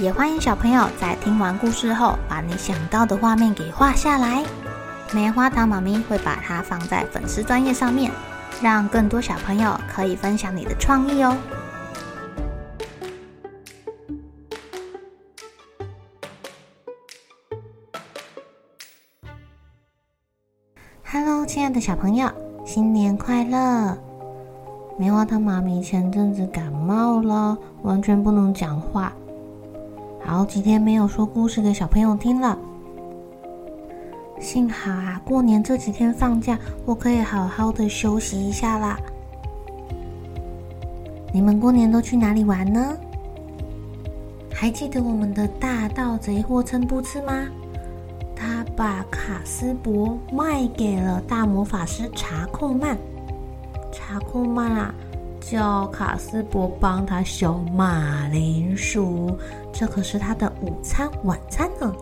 也欢迎小朋友在听完故事后，把你想到的画面给画下来。棉花糖妈咪会把它放在粉丝专页上面，让更多小朋友可以分享你的创意哦。Hello，亲爱的小朋友，新年快乐！棉花糖妈咪前阵子感冒了，完全不能讲话。好几天没有说故事给小朋友听了，幸好啊，过年这几天放假，我可以好好的休息一下啦。你们过年都去哪里玩呢？还记得我们的大盗贼霍琛布茨吗？他把卡斯柏卖给了大魔法师查库曼，查库曼啊。叫卡斯柏帮他修马铃薯，这可是他的午餐晚餐呢。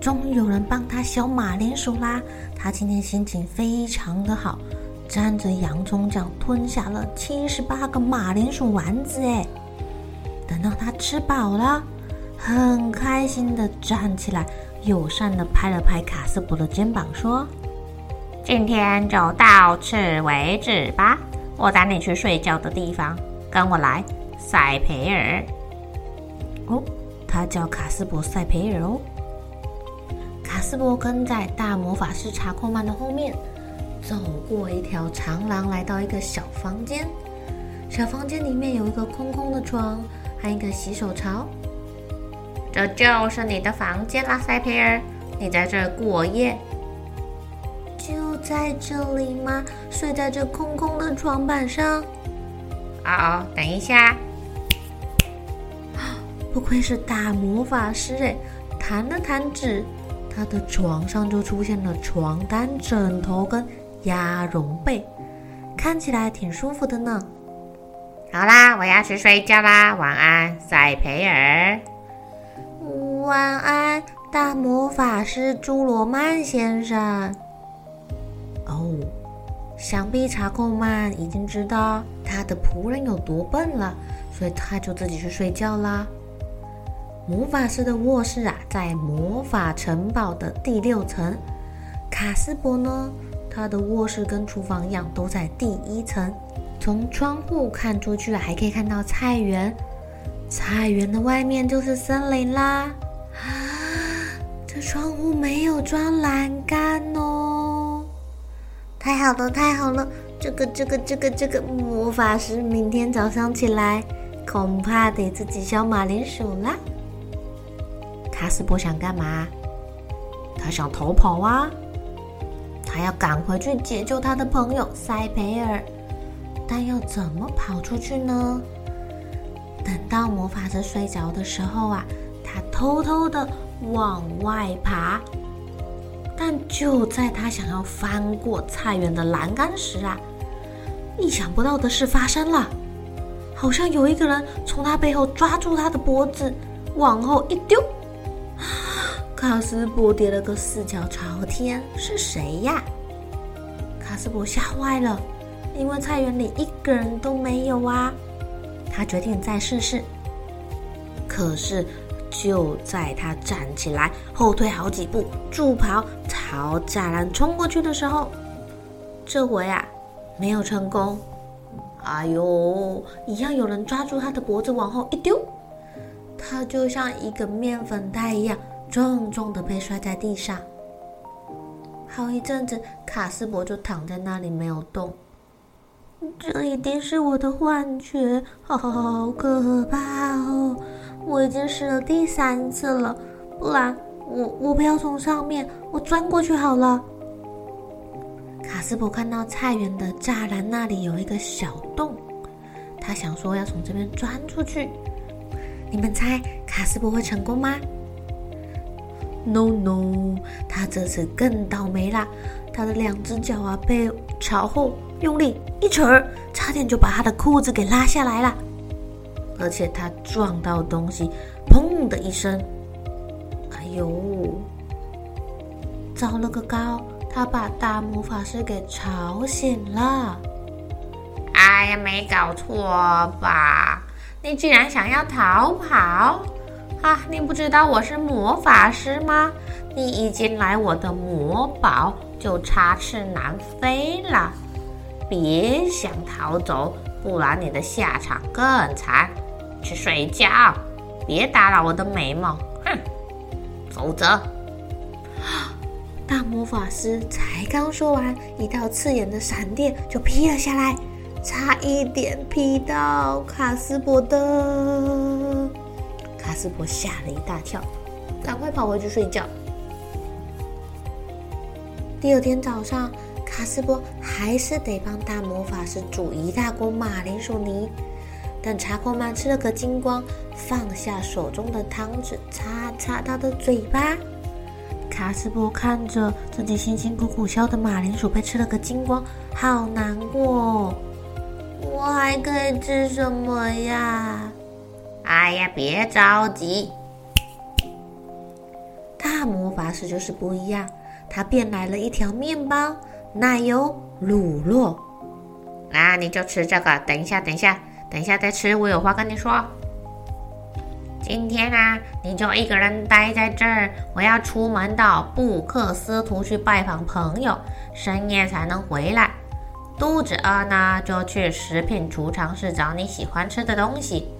终于有人帮他削马铃薯啦！他今天心情非常的好，蘸着洋葱酱吞下了七十八个马铃薯丸子。哎，等到他吃饱了，很开心的站起来，友善的拍了拍卡斯伯的肩膀，说：“今天就到此为止吧。”我带你去睡觉的地方，跟我来，塞培尔。哦，他叫卡斯柏塞培尔哦。卡斯柏跟在大魔法师查寇曼的后面，走过一条长廊，来到一个小房间。小房间里面有一个空空的床，还有一个洗手槽。这就是你的房间啦，塞培尔，你在这过夜。就在这里吗？睡在这空空的床板上。哦哦，等一下！不愧是大魔法师哎，弹了弹指，他的床上就出现了床单、枕头跟鸭绒被，看起来挺舒服的呢。好啦，我要去睡觉啦，晚安，塞培尔。晚安，大魔法师朱罗曼先生。哦，想必查寇曼已经知道他的仆人有多笨了，所以他就自己去睡觉啦。魔法师的卧室啊，在魔法城堡的第六层。卡斯伯呢，他的卧室跟厨房一样，都在第一层。从窗户看出去，还可以看到菜园。菜园的外面就是森林啦。啊，这窗户没有装栏杆哦。太好了，太好了！这个、这个、这个、这个魔法师明天早上起来，恐怕得自己削马铃薯啦。卡斯柏想干嘛？他想逃跑啊！他要赶回去解救他的朋友塞培尔，但要怎么跑出去呢？等到魔法师睡着的时候啊，他偷偷的往外爬。但就在他想要翻过菜园的栏杆时啊，意想不到的事发生了，好像有一个人从他背后抓住他的脖子，往后一丢，卡斯柏跌了个四脚朝天。是谁呀？卡斯柏吓坏了，因为菜园里一个人都没有啊。他决定再试试，可是。就在他站起来，后退好几步，助跑朝栅栏冲过去的时候，这回啊，没有成功。哎呦，一样有人抓住他的脖子往后一丢，他就像一个面粉袋一样，重重的被摔在地上。好一阵子，卡斯柏就躺在那里没有动。这一定是我的幻觉，好可怕哦！我已经试了第三次了，不然我我不要从上面，我钻过去好了。卡斯柏看到菜园的栅栏那里有一个小洞，他想说要从这边钻出去，你们猜卡斯伯会成功吗？No No，他这次更倒霉啦！他的两只脚啊被朝后用力一扯，差点就把他的裤子给拉下来了。而且他撞到东西，砰的一声，哎呦，糟了个高！他把大魔法师给吵醒了。哎呀，没搞错吧？你居然想要逃跑？啊，你不知道我是魔法师吗？你一进来我的魔堡就插翅难飞了。别想逃走，不然你的下场更惨。去睡觉，别打扰我的美梦，哼！否则，大魔法师才刚说完，一道刺眼的闪电就劈了下来。差一点劈到卡斯伯的，卡斯伯吓了一大跳，赶快跑回去睡觉。第二天早上，卡斯伯还是得帮大魔法师煮一大锅马铃薯泥。等查克曼吃了个精光，放下手中的汤匙，擦擦他的嘴巴。卡斯伯看着自己辛辛苦苦削的马铃薯被吃了个精光，好难过。我还可以吃什么呀？哎呀，别着急。大魔法师就是不一样，他变来了一条面包、奶油、乳酪。那你就吃这个。等一下，等一下，等一下再吃。我有话跟你说。今天啊，你就一个人待在这儿。我要出门到布克斯图去拜访朋友，深夜才能回来。肚子饿呢，就去食品储藏室找你喜欢吃的东西。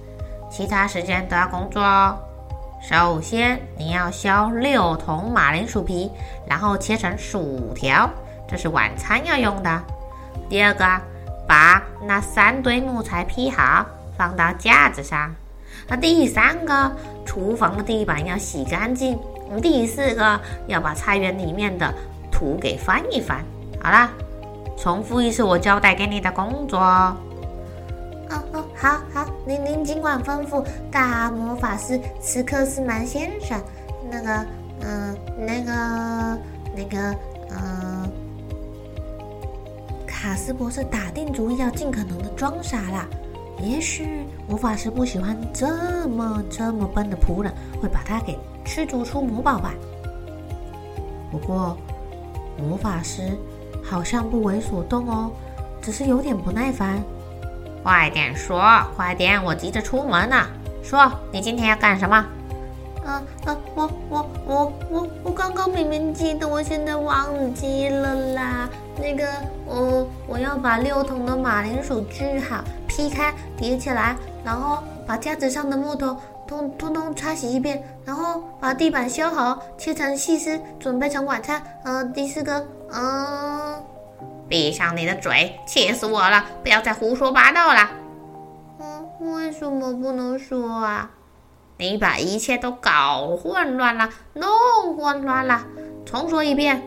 其他时间都要工作哦。首先，你要削六桶马铃薯皮，然后切成薯条，这是晚餐要用的。第二个，把那三堆木材劈好，放到架子上。那第三个，厨房的地板要洗干净。第四个，要把菜园里面的土给翻一翻。好了。重复一次我交代给你的工作。哦哦，好好，您您尽管吩咐，大魔法师斯克斯曼先生。那个，嗯、那个，那个，嗯、卡斯博士打定主意要尽可能的装傻啦。也许魔法师不喜欢这么这么笨的仆人，会把他给驱逐出魔堡吧。不过，魔法师。好像不为所动哦，只是有点不耐烦。快点说，快点，我急着出门呢。说，你今天要干什么？啊啊，我我我我我刚刚明明记得，我现在忘记了啦。那个，我我要把六桶的马铃薯锯好，劈开，叠起来，然后把架子上的木头通通通擦洗一遍，然后把地板修好，切成细丝，准备成晚餐。呃，第四个。嗯，闭上你的嘴！气死我了！不要再胡说八道了。嗯，为什么不能说啊？你把一切都搞混乱了，弄混乱了。重说一遍。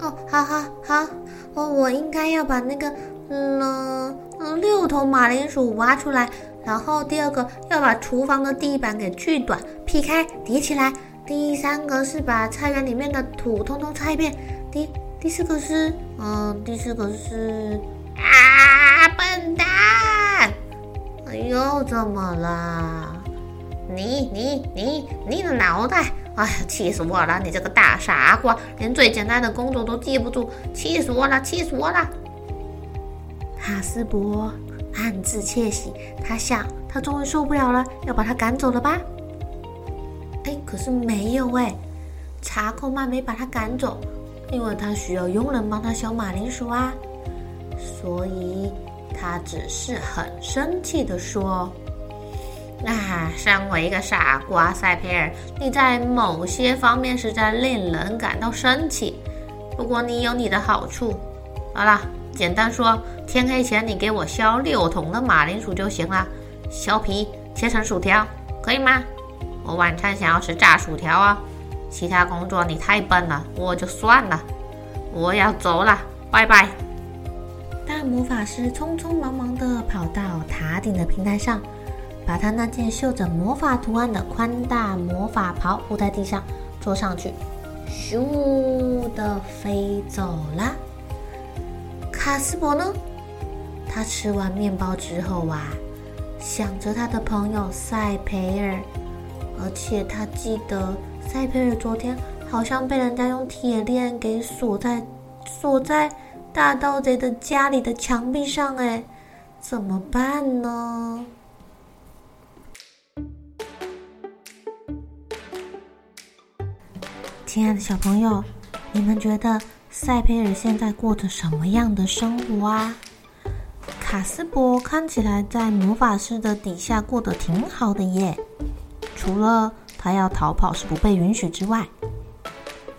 哦，好好好，我我应该要把那个嗯嗯六头马铃薯挖出来，然后第二个要把厨房的地板给锯短，劈开叠起来。第三个是把菜园里面的土通通擦一遍。第第四个是，嗯，第四个是啊，笨蛋！哎呦，怎么了？你你你你的脑袋！哎呀，气死我了！你这个大傻瓜，连最简单的工作都记不住，气死我了！气死我了！卡斯伯暗自窃喜，他想，他终于受不了了，要把他赶走了吧？哎，可是没有哎，查克曼没把他赶走。因为他需要佣人帮他削马铃薯啊，所以他只是很生气地说：“啊，身为一个傻瓜，塞佩尔，你在某些方面实在令人感到生气。不过你有你的好处。好了，简单说，天黑前你给我削六桶的马铃薯就行了，削皮切成薯条，可以吗？我晚餐想要吃炸薯条啊。”其他工作你太笨了，我就算了，我要走了，拜拜。大魔法师匆匆忙忙地跑到塔顶的平台上，把他那件绣着魔法图案的宽大魔法袍铺在地上，坐上去，咻的飞走了。卡斯伯呢？他吃完面包之后啊，想着他的朋友赛培尔，而且他记得塞佩尔昨天好像被人家用铁链给锁在锁在大盗贼的家里的墙壁上，哎，怎么办呢？亲爱的小朋友，你们觉得塞佩尔现在过着什么样的生活啊？卡斯柏看起来在魔法师的底下过得挺好的耶，除了他要逃跑是不被允许之外。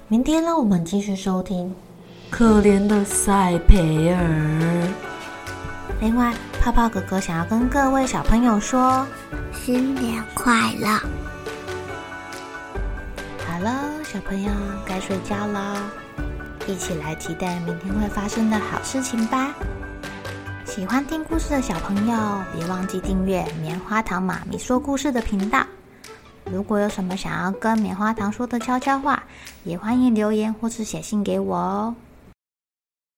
明天让我们继续收听可怜的塞培尔。另外，泡泡哥哥想要跟各位小朋友说新年快乐。好了，小朋友该睡觉了，一起来期待明天会发生的好事情吧。喜欢听故事的小朋友，别忘记订阅棉花糖妈咪说故事的频道。如果有什么想要跟棉花糖说的悄悄话，也欢迎留言或是写信给我哦。